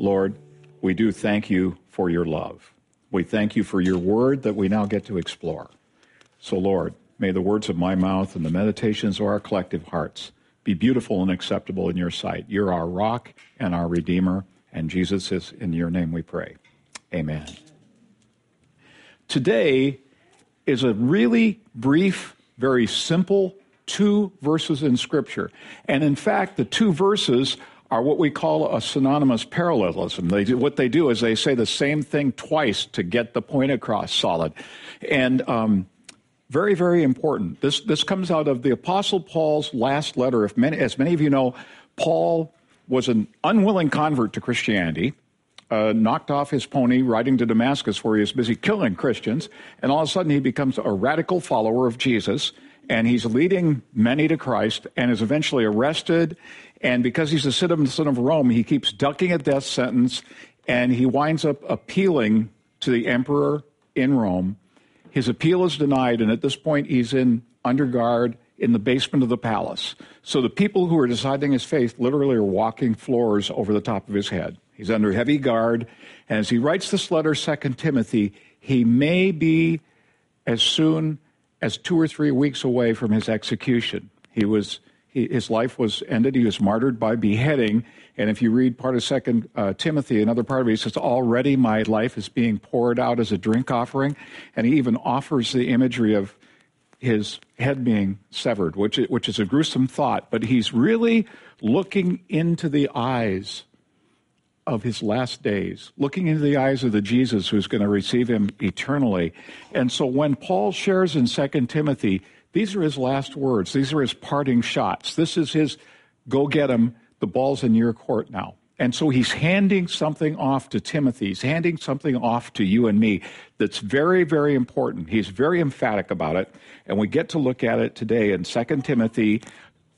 Lord, we do thank you for your love. We thank you for your word that we now get to explore. So, Lord, may the words of my mouth and the meditations of our collective hearts be beautiful and acceptable in your sight. You're our rock and our redeemer, and Jesus is in your name we pray. Amen. Today is a really brief, very simple two verses in Scripture. And in fact, the two verses are what we call a synonymous parallelism. They what they do is they say the same thing twice to get the point across solid. And um, very, very important. This, this comes out of the Apostle Paul's last letter. If many, as many of you know, Paul was an unwilling convert to Christianity. Uh, knocked off his pony riding to Damascus where he was busy killing Christians, and all of a sudden he becomes a radical follower of Jesus, and he's leading many to Christ, and is eventually arrested and because he's a citizen of Rome, he keeps ducking a death sentence and he winds up appealing to the emperor in Rome. His appeal is denied, and at this point, he's in under guard in the basement of the palace. So the people who are deciding his fate literally are walking floors over the top of his head. He's under heavy guard, and as he writes this letter, Second Timothy, he may be as soon as two or three weeks away from his execution. He was his life was ended. He was martyred by beheading. And if you read part of Second uh, Timothy, another part of it, he says, "Already my life is being poured out as a drink offering," and he even offers the imagery of his head being severed, which which is a gruesome thought. But he's really looking into the eyes of his last days, looking into the eyes of the Jesus who's going to receive him eternally. And so when Paul shares in Second Timothy these are his last words. These are his parting shots. This is his go get him. The ball's in your court now. And so he's handing something off to Timothy. He's handing something off to you and me that's very, very important. He's very emphatic about it. And we get to look at it today in 2 Timothy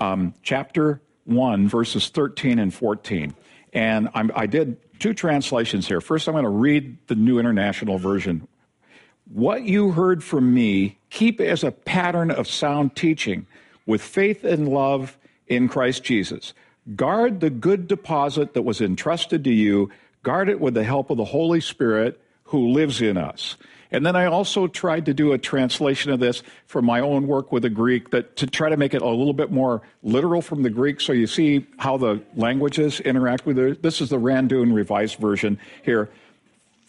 um, chapter 1, verses 13 and 14. And I'm, I did two translations here. First, I'm going to read the New International Version what you heard from me, keep as a pattern of sound teaching with faith and love in Christ Jesus. Guard the good deposit that was entrusted to you. Guard it with the help of the Holy Spirit who lives in us. And then I also tried to do a translation of this for my own work with the Greek that to try to make it a little bit more literal from the Greek so you see how the languages interact with it. This is the Randoon revised version here.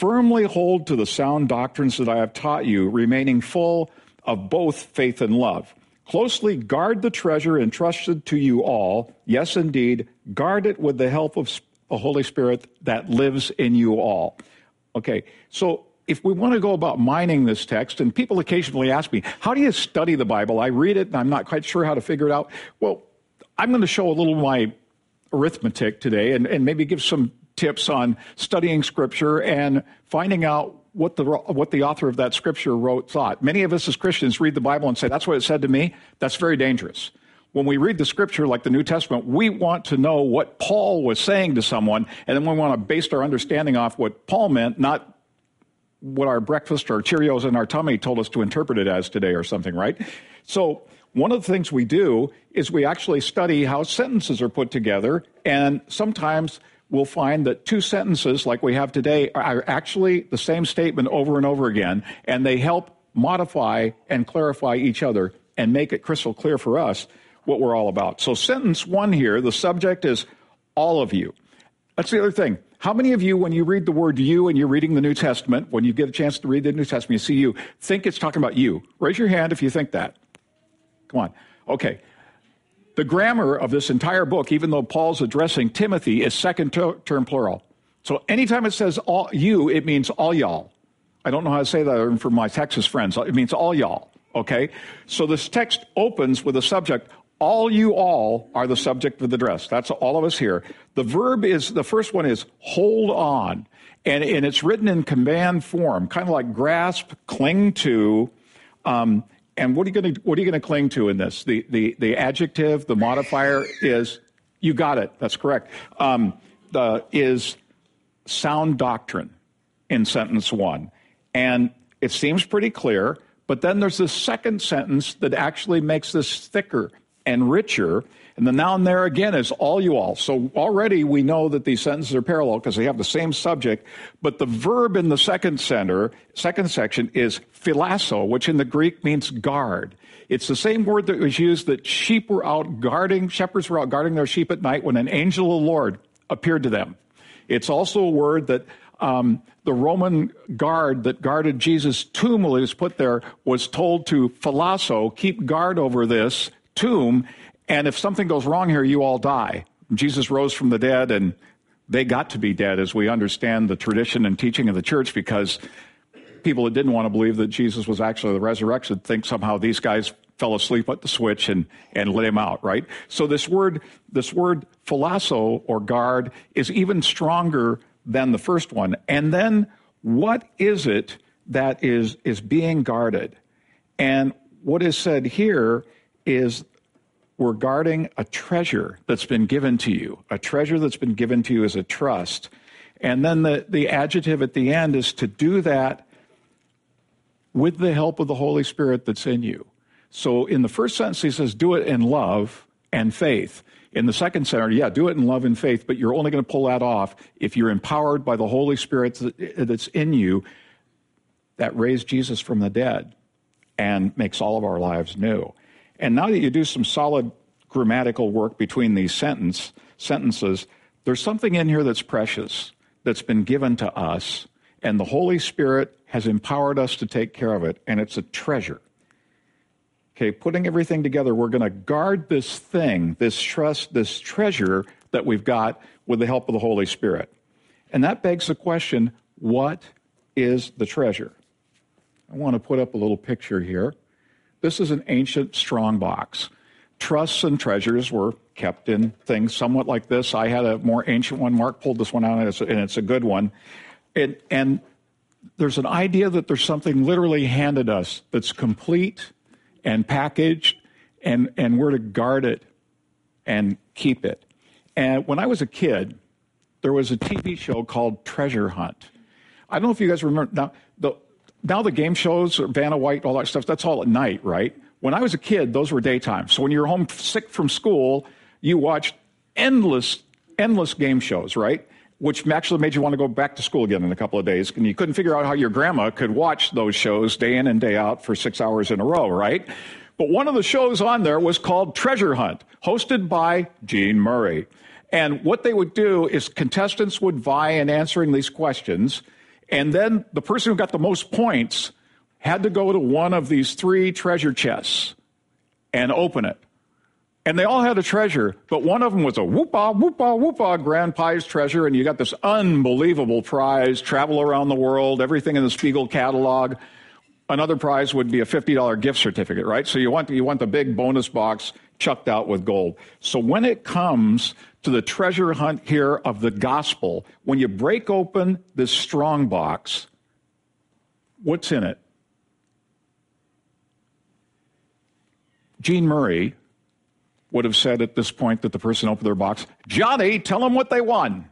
Firmly hold to the sound doctrines that I have taught you, remaining full of both faith and love. Closely guard the treasure entrusted to you all. Yes, indeed, guard it with the help of the Holy Spirit that lives in you all. Okay, so if we want to go about mining this text, and people occasionally ask me, how do you study the Bible? I read it and I'm not quite sure how to figure it out. Well, I'm going to show a little of my arithmetic today and, and maybe give some tips on studying Scripture and finding out what the what the author of that scripture wrote thought. Many of us as Christians read the Bible and say, "That's what it said to me." That's very dangerous. When we read the scripture like the New Testament, we want to know what Paul was saying to someone, and then we want to base our understanding off what Paul meant, not what our breakfast or Cheerios in our tummy told us to interpret it as today or something, right? So, one of the things we do is we actually study how sentences are put together, and sometimes we'll find that two sentences like we have today are actually the same statement over and over again, and they help modify and clarify each other and make it crystal clear for us what we're all about. So, sentence one here, the subject is all of you. That's the other thing. How many of you, when you read the word you and you're reading the New Testament, when you get a chance to read the New Testament, you see you, think it's talking about you? Raise your hand if you think that. Come on. Okay. The grammar of this entire book, even though Paul's addressing Timothy, is second term plural. So anytime it says all you, it means all y'all. I don't know how to say that for my Texas friends. It means all y'all. Okay? So this text opens with a subject. All you all are the subject of the address. That's all of us here. The verb is, the first one is hold on. And, and it's written in command form, kind of like grasp, cling to. Um, and what are you going to what are you going to cling to in this? The the the adjective, the modifier is you got it. That's correct. Um, the is sound doctrine in sentence one, and it seems pretty clear. But then there's this second sentence that actually makes this thicker. And richer. And the noun there again is all you all. So already we know that these sentences are parallel because they have the same subject. But the verb in the second center, second section is philasso, which in the Greek means guard. It's the same word that was used that sheep were out guarding, shepherds were out guarding their sheep at night when an angel of the Lord appeared to them. It's also a word that um, the Roman guard that guarded Jesus' tomb while he was put there was told to philasso, keep guard over this tomb, and if something goes wrong here, you all die. Jesus rose from the dead, and they got to be dead as we understand the tradition and teaching of the church because people that didn't want to believe that Jesus was actually the resurrection think somehow these guys fell asleep at the switch and, and let him out, right? So this word, this word philasso or guard is even stronger than the first one. And then what is it that is, is being guarded? And what is said here is we're guarding a treasure that's been given to you, a treasure that's been given to you as a trust. And then the, the adjective at the end is to do that with the help of the Holy Spirit that's in you. So in the first sentence, he says, do it in love and faith. In the second sentence, yeah, do it in love and faith, but you're only going to pull that off if you're empowered by the Holy Spirit that's in you that raised Jesus from the dead and makes all of our lives new. And now that you do some solid grammatical work between these sentence, sentences, there's something in here that's precious, that's been given to us, and the Holy Spirit has empowered us to take care of it, and it's a treasure. Okay, putting everything together, we're going to guard this thing, this trust, this treasure that we've got with the help of the Holy Spirit. And that begs the question what is the treasure? I want to put up a little picture here. This is an ancient strong box. Trusts and treasures were kept in things somewhat like this. I had a more ancient one. Mark pulled this one out, and it's a, and it's a good one. And, and there's an idea that there's something literally handed us that's complete and packaged, and, and we're to guard it and keep it. And when I was a kid, there was a TV show called Treasure Hunt. I don't know if you guys remember. Now, now the game shows, Vanna White, all that stuff, that's all at night, right? When I was a kid, those were daytime. So when you're home sick from school, you watched endless, endless game shows, right? Which actually made you want to go back to school again in a couple of days. And you couldn't figure out how your grandma could watch those shows day in and day out for six hours in a row, right? But one of the shows on there was called Treasure Hunt, hosted by Jan Murray. And what they would do is contestants would vie in answering these questions. And then the person who got the most points had to go to one of these three treasure chests and open it. And they all had a treasure, but one of them was a whoopah, whoopah, whoopah grand prize treasure, and you got this unbelievable prize, travel around the world, everything in the Spiegel catalog. Another prize would be a $50 gift certificate, right? So you want, you want the big bonus box chucked out with gold. So when it comes to the treasure hunt here of the gospel. When you break open this strong box, what's in it? Jan Murray would have said at this point that the person opened their box, Johnny, tell them what they won.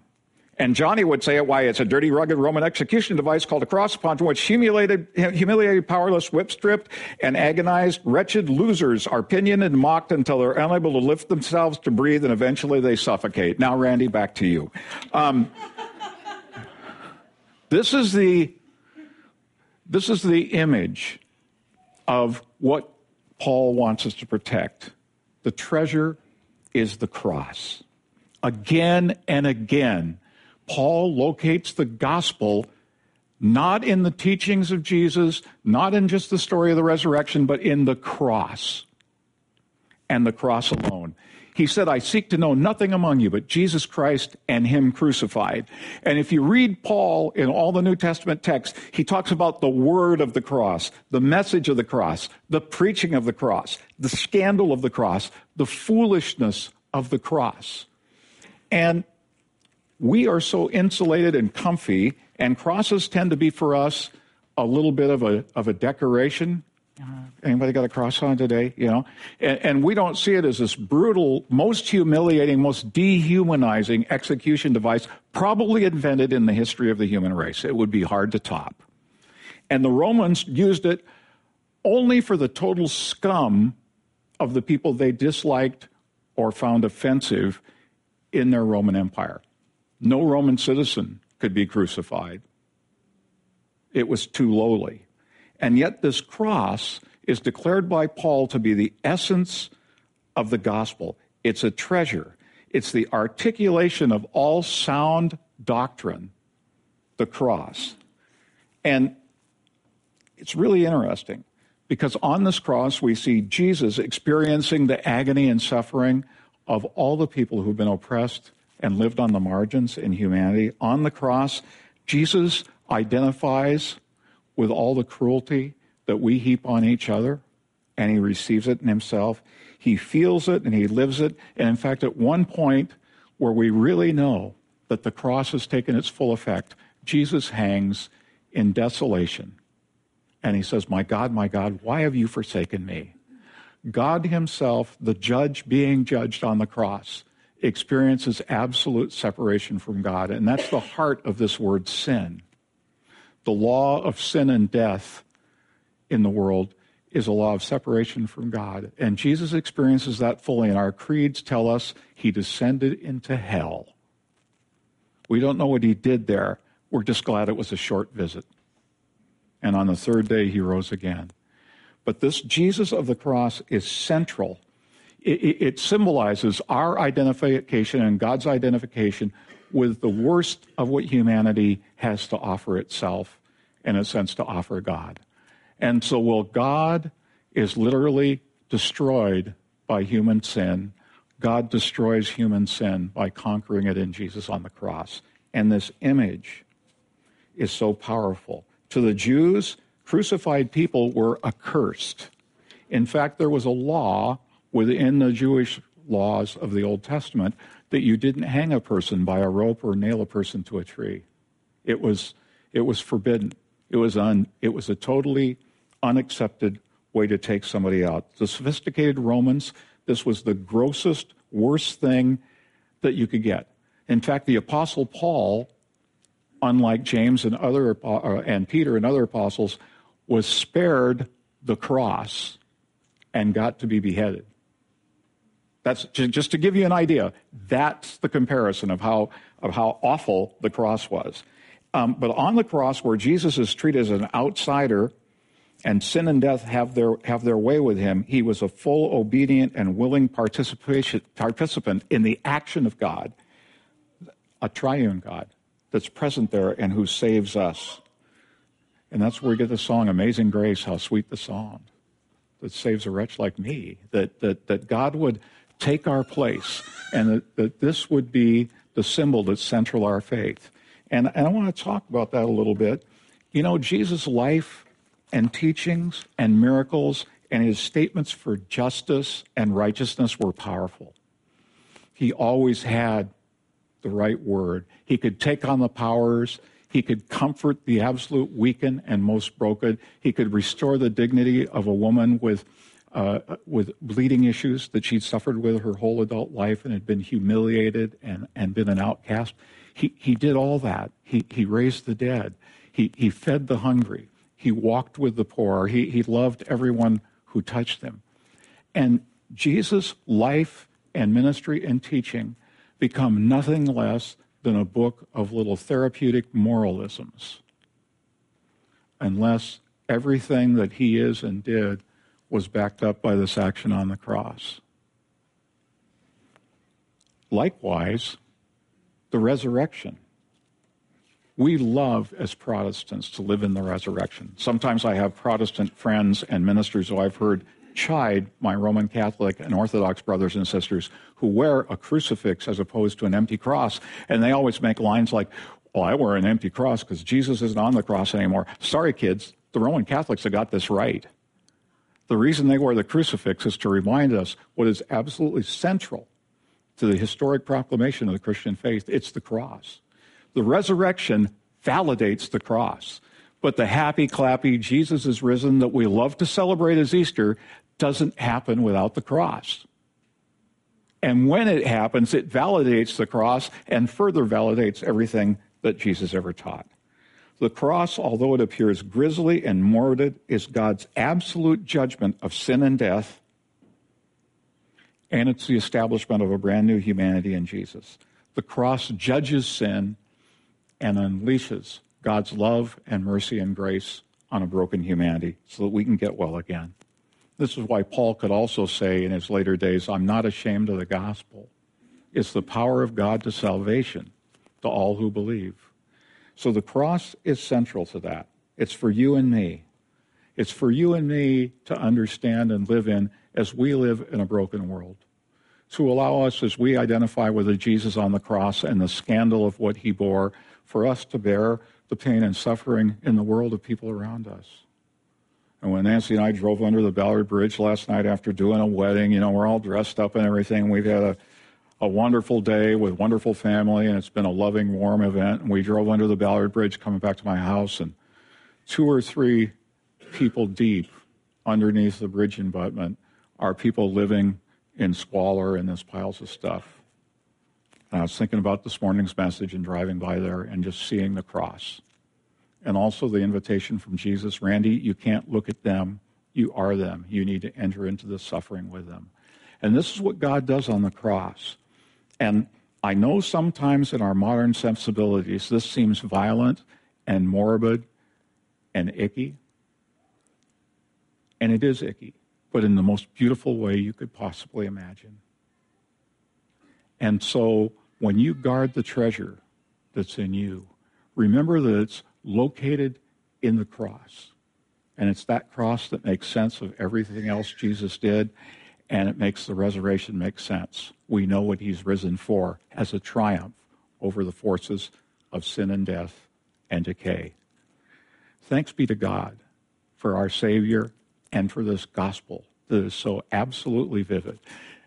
And Johnny would say, it, why, it's a dirty, rugged Roman execution device called a cross upon which humiliated, humiliated, powerless, whip stripped, and agonized, wretched losers are pinioned and mocked until they're unable to lift themselves to breathe and eventually they suffocate. Now, Randy, back to you. Um, this is the this is the image of what Paul wants us to protect. The treasure is the cross. Again and again, Paul locates the gospel not in the teachings of Jesus, not in just the story of the resurrection, but in the cross and the cross alone. He said, I seek to know nothing among you but Jesus Christ and Him crucified. And if you read Paul in all the New Testament texts, he talks about the word of the cross, the message of the cross, the preaching of the cross, the scandal of the cross, the foolishness of the cross. And we are so insulated and comfy, and crosses tend to be for us a little bit of a, of a decoration. Uh-huh. Anybody got a cross on today? You know, and, and, we don't see it as this brutal, most humiliating, most dehumanizing execution device, probably invented in the history of the human race. It would be hard to top. And the Romans used it only for the total scum of the people they disliked or found offensive in their Roman Empire. No Roman citizen could be crucified. It was too lowly. And yet, this cross is declared by Paul to be the essence of the gospel. It's a treasure, it's the articulation of all sound doctrine, the cross. And it's really interesting because on this cross we see Jesus experiencing the agony and suffering of all the people who've been oppressed and lived on the margins in humanity. On the cross, Jesus identifies with all the cruelty that we heap on each other, and he receives it in himself. He feels it and he lives it. And in fact, at one point where we really know that the cross has taken its full effect, Jesus hangs in desolation. And he says, My God, my God, why have you forsaken me? God Himself, the judge being judged on the cross, experiences absolute separation from God. And that's the heart of this word sin. The law of sin and death in the world is a law of separation from God. And Jesus experiences that fully. And our creeds tell us he descended into hell. We don't know what he did there. We're just glad it was a short visit. And on the third day, he rose again. But this Jesus of the cross is central. It, it, symbolizes our identification and God's identification with the worst of what humanity has to offer itself, in a sense, to offer God. And so, while God is literally destroyed by human sin, God destroys human sin by conquering it in Jesus on the cross. And this image is so powerful. To the Jews, crucified people were accursed. In fact, there was a law within the Jewish laws of the Old Testament that you didn't hang a person by a rope or nail a person to a tree. It was, it was forbidden. It was, un, it was a totally unaccepted way to take somebody out. The sophisticated Romans, this was the grossest, worst thing that you could get. In fact, the Apostle Paul, unlike James and other uh, and Peter and other apostles, was spared the cross and got to be beheaded. That's just to give you an idea. That's the comparison of how of how awful the cross was. Um, but on the cross, where Jesus is treated as an outsider and sin and death have their, have their way with him, he was a full, obedient, and willing participation, participant in the action of God, a triune God that's present there and who saves us. And that's where we get the song, Amazing Grace, how sweet the song that saves a wretch like me, that, that, that God would take our place and that, that this would be the symbol that's central our faith. And, and I want to talk about that a little bit. You know, Jesus' life and teachings and miracles and his statements for justice and righteousness were powerful. He always had the right word. He could take on the powers. He could comfort the absolute weakened and most broken. He could restore the dignity of a woman with, uh, with bleeding issues that she'd suffered with her whole adult life and had been humiliated and, and been an outcast. He, he did all that. He, he raised the dead. He, he fed the hungry. He walked with the poor. He, he loved everyone who touched him. And Jesus' life and ministry and teaching become nothing less than a book of little therapeutic moralisms, unless everything that he is and did was backed up by this action on the cross. Likewise, the resurrection. We love as Protestants to live in the resurrection. Sometimes I have Protestant friends and ministers who I've heard chide my Roman Catholic and Orthodox brothers and sisters who wear a crucifix as opposed to an empty cross. And they always make lines like, well, I wear an empty cross because Jesus isn't on the cross anymore. Sorry, kids, the Roman Catholics have got this right. The reason they wear the crucifix is to remind us what is absolutely central to the historic proclamation of the Christian faith it's the cross. The resurrection validates the cross. But the happy, clappy, Jesus is risen that we love to celebrate as Easter doesn't happen without the cross. And when it happens, it validates the cross and further validates everything that Jesus ever taught. The cross, although it appears grisly and morbid, is God's absolute judgment of sin and death and it's the establishment of a brand new humanity in Jesus. The cross judges sin and unleashes God's love and mercy and grace on a broken humanity so that we can get well again. This is why Paul could also say in his later days, I'm not ashamed of the gospel. It's the power of God to salvation to all who believe. So the cross is central to that. It's for you and me. It's for you and me to understand and live in as we live in a broken world. To allow us, as we identify with the Jesus on the cross and the scandal of what he bore, for us to bear the pain and suffering in the world of people around us. And when Nancy and I drove under the Ballard Bridge last night after doing a wedding, you know, we're all dressed up and everything. We've had a, a wonderful day with wonderful family, and it's been a loving, warm event. And we drove under the Ballard Bridge coming back to my house, and two or three people deep underneath the bridge abutment are people living in squalor in there's piles of stuff. And I was thinking about this morning's message and driving by there and just seeing the cross. And also the invitation from Jesus Randy, you can't look at them, you are them. You need to enter into the suffering with them. And this is what God does on the cross. And I know sometimes in our modern sensibilities, this seems violent and morbid and icky. And it is icky, but in the most beautiful way you could possibly imagine. And so when you guard the treasure that's in you, remember that it's located in the cross. And it's that cross that makes sense of everything else Jesus did, and it makes the resurrection make sense. We know what he's risen for as a triumph over the forces of sin and death and decay. Thanks be to God for our Savior and for this gospel that is so absolutely vivid.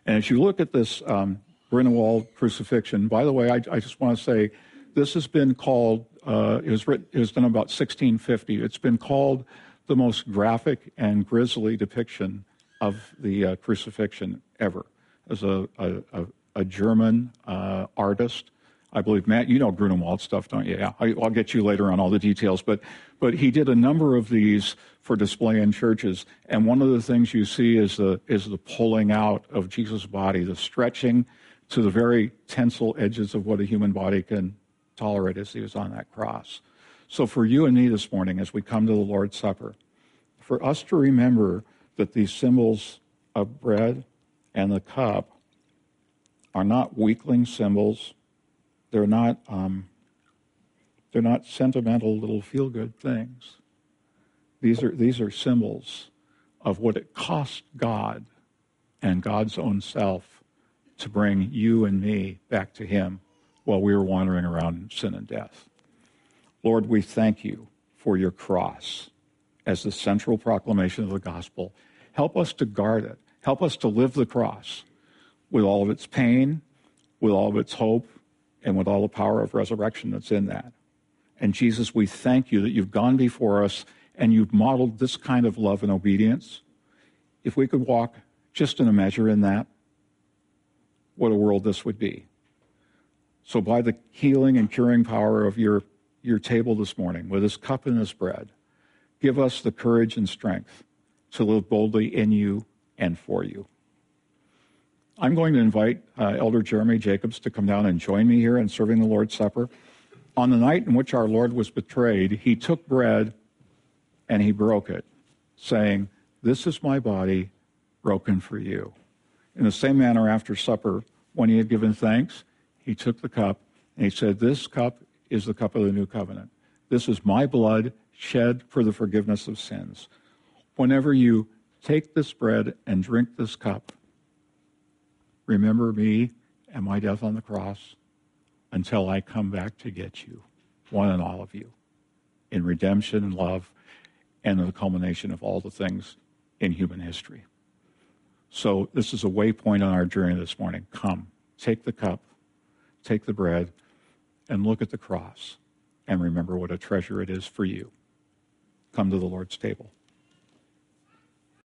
And as you look at this um, crucifixion, by the way, I, I just want to say this has been called, uh, it, was written, it was done about 1650. It's been called the most graphic and grisly depiction of the uh, crucifixion ever. As a, a, a German uh, artist I believe, Matt, you know Grunewald stuff, don't you? Yeah, I, will get you later on all the details. But, but he did a number of these for display in churches. And one of the things you see is the, is the pulling out of Jesus' body, the stretching to the very tensile edges of what a human body can tolerate as he was on that cross. So for you and me this morning, as we come to the Lord's Supper, for us to remember that these symbols of bread and the cup are not weakling symbols they're not, um, they're not sentimental little feel good things. These are, these are symbols of what it cost God and God's own self to bring you and me back to Him while we were wandering around in sin and death. Lord, we thank you for your cross as the central proclamation of the gospel. Help us to guard it. Help us to live the cross with all of its pain, with all of its hope, and with all the power of resurrection that's in that. And Jesus, we thank you that you've gone before us and you've modeled this kind of love and obedience. If we could walk just in a measure in that, what a world this would be. So, by the healing and curing power of your, your table this morning, with this cup and this bread, give us the courage and strength to live boldly in you and for you. I'm going to invite uh, Elder Jeremy Jacobs to come down and join me here in serving the Lord's Supper. On the night in which our Lord was betrayed, he took bread and he broke it, saying, This is my body broken for you. In the same manner, after supper, when he had given thanks, he took the cup and he said, This cup is the cup of the new covenant. This is my blood shed for the forgiveness of sins. Whenever you take this bread and drink this cup, Remember me and my death on the cross until I come back to get you, one and all of you, in redemption and love and the culmination of all the things in human history. So, this is a waypoint on our journey this morning. Come, take the cup, take the bread, and look at the cross and remember what a treasure it is for you. Come to the Lord's table.